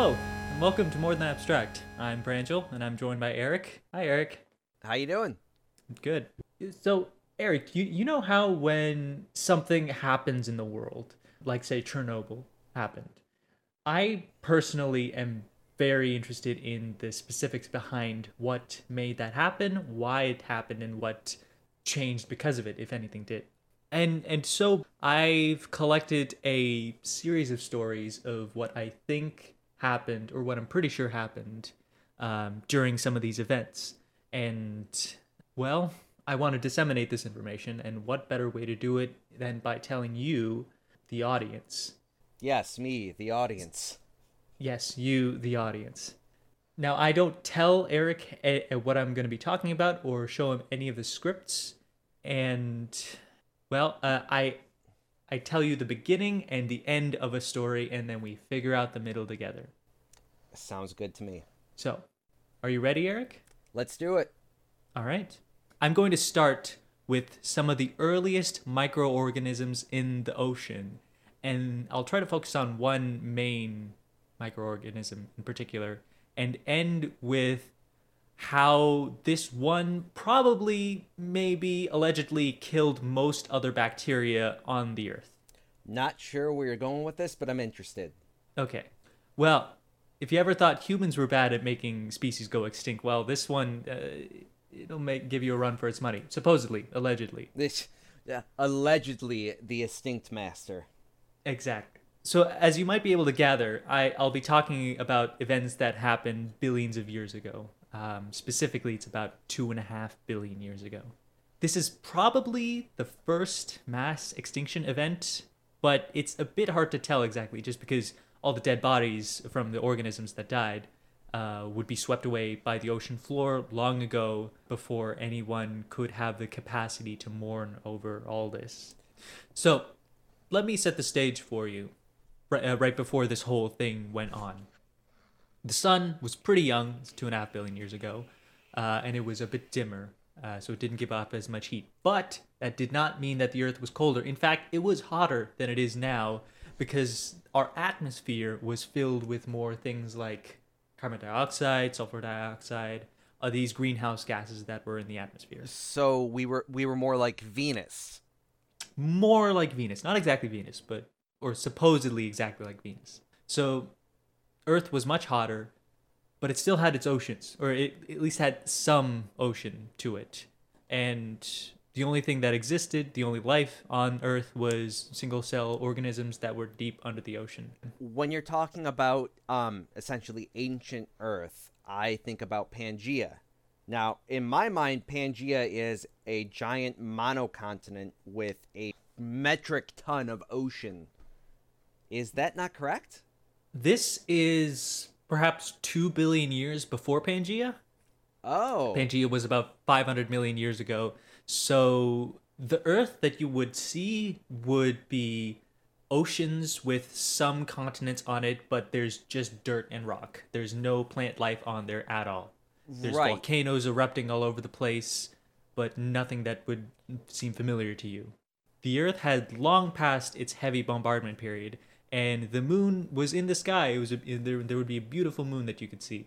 Hello, and welcome to More Than Abstract. I'm Pranjal, and I'm joined by Eric. Hi, Eric. How you doing? Good. So, Eric, you, you know how when something happens in the world, like say Chernobyl happened, I personally am very interested in the specifics behind what made that happen, why it happened, and what changed because of it, if anything did. And and so I've collected a series of stories of what I think happened, or what I'm pretty sure happened um, during some of these events. And well, I want to disseminate this information, and what better way to do it than by telling you, the audience, Yes, me, the audience. Yes, you, the audience. Now, I don't tell Eric eh, eh, what I'm going to be talking about or show him any of the scripts, and well, uh, I I tell you the beginning and the end of a story, and then we figure out the middle together. Sounds good to me. So, are you ready, Eric? Let's do it. All right. I'm going to start with some of the earliest microorganisms in the ocean, and I'll try to focus on one main microorganism in particular, and end with how this one probably, maybe, allegedly killed most other bacteria on the Earth. Not sure where you're going with this, but I'm interested. Okay. Well, if you ever thought humans were bad at making species go extinct, well, this one uh, it'll make give you a run for its money. Supposedly, allegedly. This, yeah, allegedly, the extinct master. Exactly. So, as you might be able to gather, I, I'll be talking about events that happened billions of years ago. Um, specifically, it's about two and a half billion years ago. This is probably the first mass extinction event, but it's a bit hard to tell exactly just because all the dead bodies from the organisms that died uh, would be swept away by the ocean floor long ago before anyone could have the capacity to mourn over all this. So, let me set the stage for you right, uh, right before this whole thing went on. The sun was pretty young, it's two and a half billion years ago, uh, and it was a bit dimmer, uh, so it didn't give off as much heat. But that did not mean that the Earth was colder. In fact, it was hotter than it is now because our atmosphere was filled with more things like carbon dioxide, sulfur dioxide, uh, these greenhouse gases that were in the atmosphere. So we were we were more like Venus. more like Venus, not exactly Venus, but or supposedly exactly like Venus. So Earth was much hotter, but it still had its oceans, or it at least had some ocean to it. And the only thing that existed, the only life on Earth was single cell organisms that were deep under the ocean. When you're talking about um essentially ancient Earth, I think about Pangea. Now, in my mind, Pangea is a giant monocontinent with a metric ton of ocean. Is that not correct? This is perhaps 2 billion years before Pangea. Oh. Pangea was about 500 million years ago. So the Earth that you would see would be oceans with some continents on it, but there's just dirt and rock. There's no plant life on there at all. There's Right. volcanoes erupting all over the place, but nothing that would seem familiar to you. The Earth had long passed its heavy bombardment period, and the moon was in the sky. It was a, there. There would be a beautiful moon that you could see,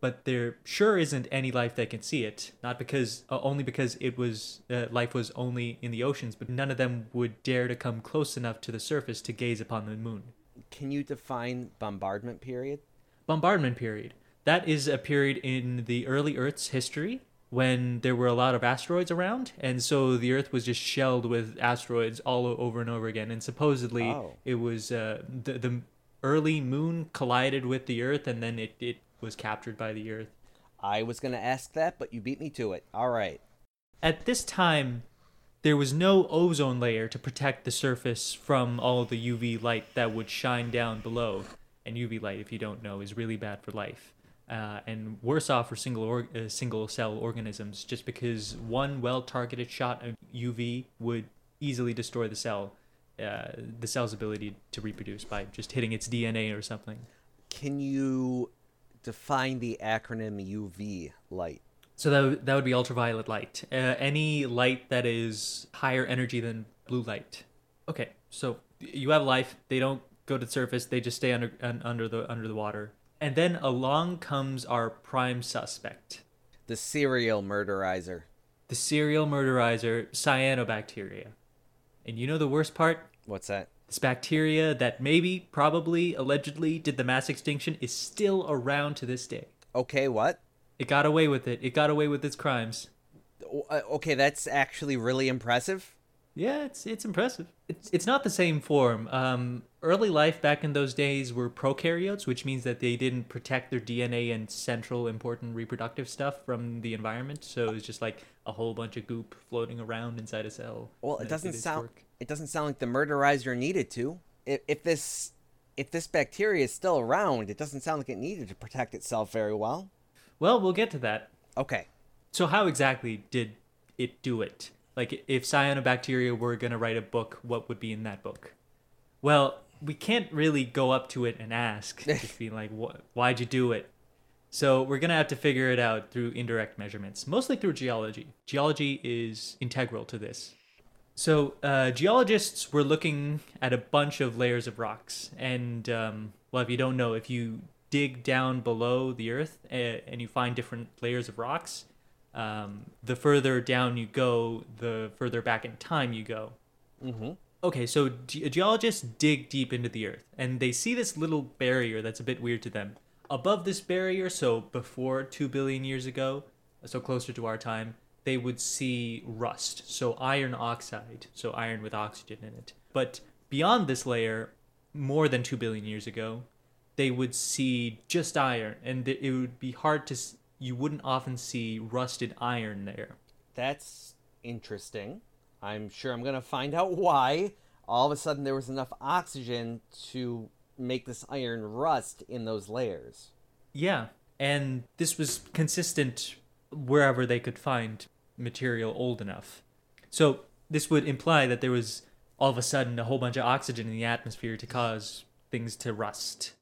but there sure isn't any life that can see it. Not because uh, only because it was uh, life was only in the oceans, but none of them would dare to come close enough to the surface to gaze upon the moon. Can you define bombardment period? bombardment period. That is a period in the early Earth's history when there were a lot of asteroids around, and so the Earth was just shelled with asteroids all over and over again. And supposedly, Oh. it was uh, the the early moon collided with the Earth, and then it, it was captured by the Earth. I was going to ask that, but you beat me to it. All right. At this time, there was no ozone layer to protect the surface from all the UV light that would shine down below. And UV light, if you don't know, is really bad for life. Uh, and worse off for single or, uh, single cell organisms, just because one well targeted shot of UV would easily destroy the cell, uh, the cell's ability to reproduce by just hitting its DNA or something. Can you define the acronym UV light? So that, would- that would be ultraviolet light. Uh, any light that is higher energy than blue light. Okay, so you have life. They don't go to the surface. They just stay under un, under the under the water. And then along comes our prime suspect, The serial murderizer. the serial murderizer cyanobacteria. And you know the worst part? What's that? This bacteria that maybe, probably, allegedly did the mass extinction is still around to this day. Okay, what? It got away with it. It got away with its crimes. Uh, Okay, that's actually really impressive. Yeah, it's it's impressive. It's it's not the same form. Um, early life back in those days were prokaryotes, which means that they didn't protect their DNA and central important reproductive stuff from the environment. So it's just like a whole bunch of goop floating around inside a cell. Well, it doesn't sound work. it doesn't sound like the murderizer needed to. If, if this if this bacteria is still around, it doesn't sound like it needed to protect itself very well. Well, we'll get to that. Okay. So how exactly did it do it? Like if cyanobacteria were going to write a book, what would be in that book? Well, we can't really go up to it and ask, just being like, "Wh- "Why'd you do it?" So we're gonna have to figure it out through indirect measurements, mostly through geology. Geology is integral to this. So uh, geologists were looking at a bunch of layers of rocks, and um, well, if you don't know, if you dig down below the earth uh, and you find different layers of rocks, um, the further down you go, the further back in time you go. Mm-hmm. Okay, so ge- geologists dig deep into the earth and they see this little barrier that's a bit weird to them. Above this barrier, so before 2 billion years ago, so closer to our time, they would see rust, so iron oxide, so iron with oxygen in it. But beyond this layer, more than 2 billion years ago, they would see just iron and it would be hard to you wouldn't often see rusted iron there. That's interesting. I'm sure I'm gonna find out why. All of a sudden, there was enough oxygen to make this iron rust in those layers. Yeah, and this was consistent wherever they could find material old enough. So this would imply that there was all of a sudden a whole bunch of oxygen in the atmosphere to cause things to rust.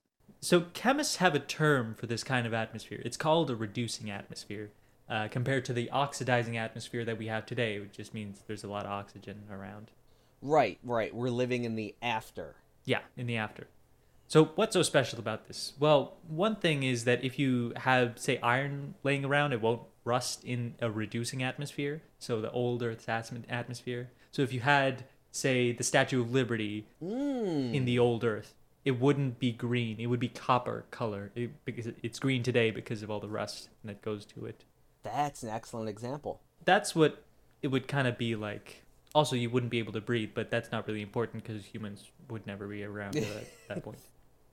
So chemists have a term for this kind of atmosphere. It's called a reducing atmosphere. Uh, compared to the oxidizing atmosphere that we have today, which just means there's a lot of oxygen around. Right, right. We're living in the after. Yeah, in the after. So what's so special about this? Well, one thing is that if you have, say, iron laying around, it won't rust in a reducing atmosphere. So the old Earth's atmosphere. So if you had, say, the Statue of Liberty Mm. in the old Earth, it wouldn't be green. It would be copper color it, because it's green today because of all the rust that goes to it. That's an excellent example. That's what it would kind of be like. Also, you wouldn't be able to breathe, but that's not really important because humans would never be around at that, point.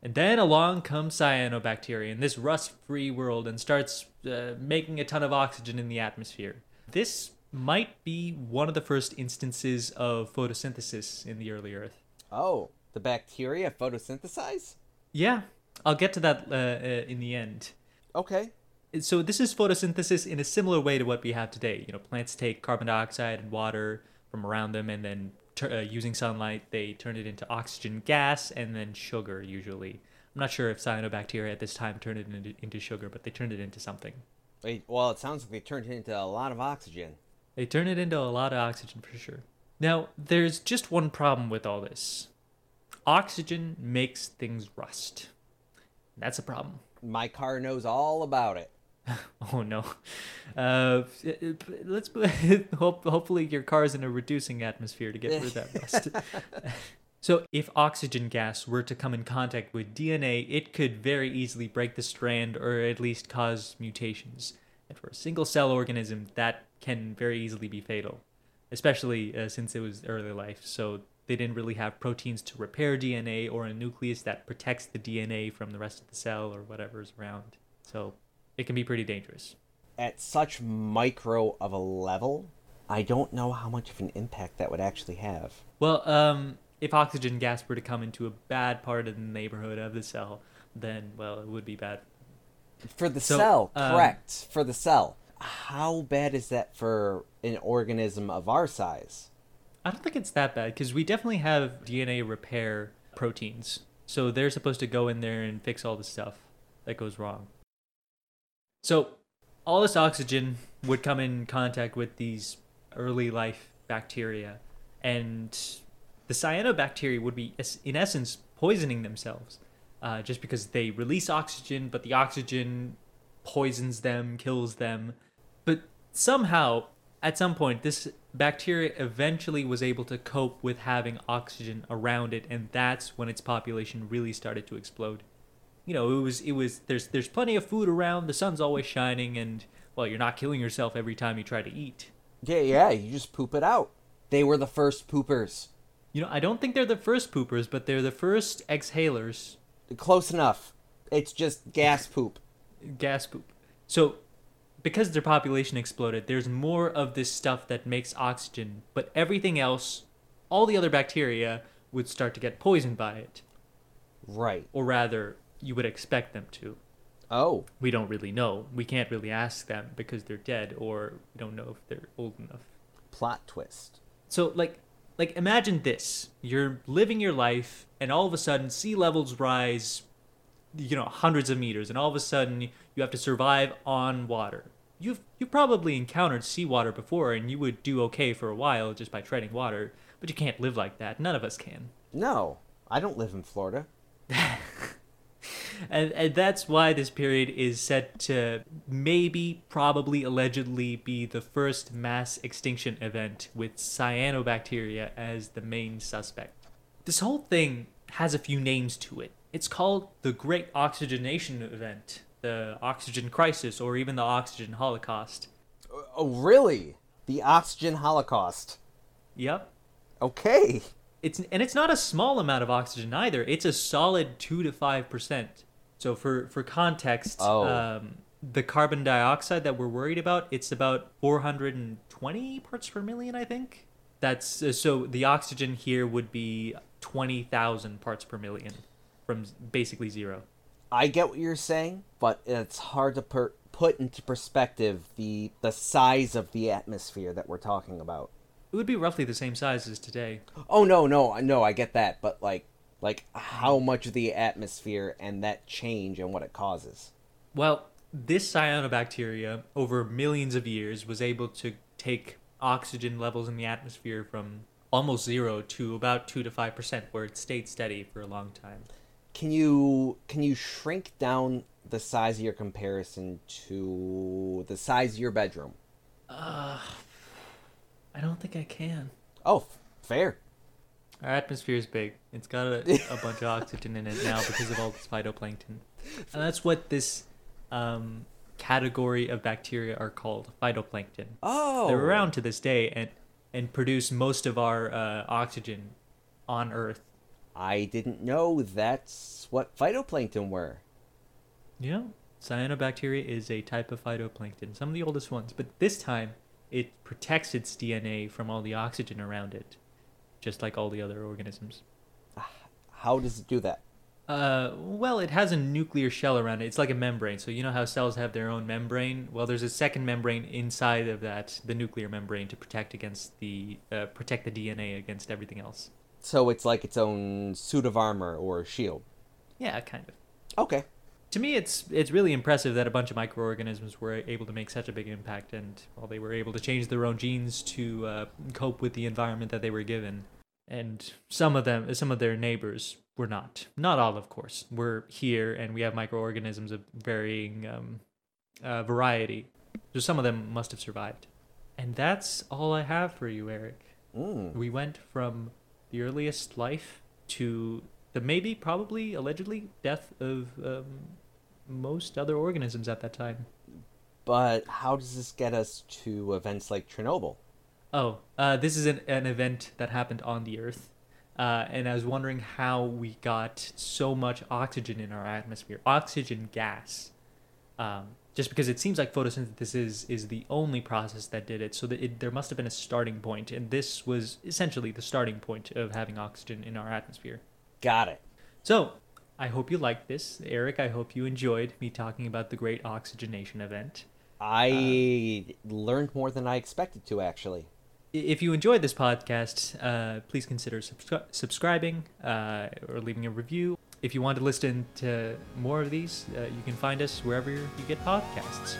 And then along comes cyanobacteria in this rust-free world and starts uh, making a ton of oxygen in the atmosphere. This might be one of the first instances of photosynthesis in the early Earth. Oh, the bacteria photosynthesize? Yeah, I'll get to that uh, uh, in the end. Okay. so this is photosynthesis in a similar way to what we have today. You know, plants take carbon dioxide and water from around them, and then uh, using sunlight, they turn it into oxygen gas and then sugar. Usually, I'm not sure if cyanobacteria at this time turned it into, into sugar, but they turned it into something. Wait, well, it sounds like they turned it into a lot of oxygen. They turn it into a lot of oxygen for sure. Now, there's just one problem with all this. Oxygen makes things rust. That's a problem. My car knows all about it. Oh no. Uh, let's hope. Hopefully, your car's in a reducing atmosphere to get rid of that rust. so, if oxygen gas were to come in contact with DNA, it could very easily break the strand or at least cause mutations. And for a single cell organism, that can very easily be fatal, especially uh, since it was early life. So they didn't really have proteins to repair DNA or a nucleus that protects the DNA from the rest of the cell or whatever's around. So it can be pretty dangerous. At such micro of a level, I don't know how much of an impact that would actually have. Well, um, if oxygen gas were to come into a bad part of the neighborhood of the cell, then well, it would be bad. For the So, cell, um, correct. For the cell. How bad is that for an organism of our size? I don't think it's that bad because we definitely have DNA repair proteins, so they're supposed to go in there and fix all the stuff that goes wrong. So, all this oxygen would come in contact with these early life bacteria, and the cyanobacteria would be, in essence, poisoning themselves. uh, just because they release oxygen, but the oxygen poisons them, kills them. But somehow, at some point, this bacteria eventually was able to cope with having oxygen around it, and that's when its population really started to explode. You know, it was it was there's there's plenty of food around, the sun's always shining, and well, you're not killing yourself every time you try to eat. Yeah, yeah, you just poop it out. They were the first poopers. You know, I don't think they're the first poopers, but they're the first exhalers. Close enough. It's just gas poop. gas poop. So, because their population exploded, there's more of this stuff that makes oxygen, but everything else, all the other bacteria, would start to get poisoned by it. Right. Or rather, you would expect them to. Oh. We don't really know. We can't really ask them because they're dead, or we don't know if they're old enough. Plot twist. So, like, like imagine this: you're living your life, and all of a sudden, sea levels rise you know hundreds of meters and all of a sudden you have to survive on water you've you probably encountered seawater before and you would do okay for a while just by treading water but you can't live like that. None of us can. No, I don't live in Florida. and, and that's why this period is said to maybe probably allegedly be the first mass extinction event with cyanobacteria as the main suspect. This whole thing has a few names to it. It's called the Great Oxygenation Event, the Oxygen Crisis, or even the Oxygen Holocaust. Oh, really? The Oxygen Holocaust. Yep. Okay. It's and it's not a small amount of oxygen either. It's a solid two to five percent. So for for context, Oh. um, the carbon dioxide that we're worried about, it's about 420 parts per million, I think. That's uh, so the oxygen here would be 20,000 parts per million from basically zero. I get what you're saying, but it's hard to per- put into perspective the the size of the atmosphere that we're talking about. It would be roughly the same size as today. Oh no, no, no, I get that, but like like how much of the atmosphere and that change and what it causes. Well, this cyanobacteria, over millions of years, was able to take oxygen levels in the atmosphere from almost zero to about 2 to 5%, where it stayed steady for a long time. Can you can you shrink down the size of your comparison to the size of your bedroom? Uh, I don't think I can. Oh, f- fair. Our atmosphere is big. It's got a, a bunch of oxygen in it now because of all this phytoplankton. And that's what this um, category of bacteria are called phytoplankton. Oh, They're around to this day and, and produce most of our uh, oxygen on Earth. I didn't know that's what phytoplankton were. Yeah. Cyanobacteria is a type of phytoplankton, some of the oldest ones, but this time it protects its DNA from all the oxygen around it, just like all the other organisms. How does it do that? Uh, well, it has a nuclear shell around it. It's like a membrane. So you know how cells have their own membrane. Well, there's a second membrane inside of that, the nuclear membrane, to protect against the uh, protect the DNA against everything else. So it's like its own suit of armor or shield. Yeah, kind of. Okay. To me, it's it's really impressive that a bunch of microorganisms were able to make such a big impact, and well, they were able to change their own genes to uh, cope with the environment that they were given. And some of them, some of their neighbors, were not. Not all, of course. We're here, and we have microorganisms of varying um, uh, variety. So some of them must have survived. And that's all I have for you, Eric. Mm. We went from the earliest life to the maybe, probably, allegedly death of um, most other organisms at that time. But how does this get us to events like Chernobyl? Oh, uh, this is an, an event that happened on the Earth. Uh, and I was wondering how we got so much oxygen in our atmosphere, oxygen gas. Um, just because it seems like photosynthesis is, is the only process that did it, so that it, there must have been a starting point, and this was essentially the starting point of having oxygen in our atmosphere. Got it. So, I hope you liked this, Eric. I hope you enjoyed me talking about the Great Oxygenation Event. I learned more than I expected to, actually. If you enjoyed this podcast, uh, please consider subscri- subscribing uh, or leaving a review. If you want to listen to more of these, uh, you can find us wherever you get podcasts.